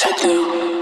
Techno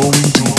going to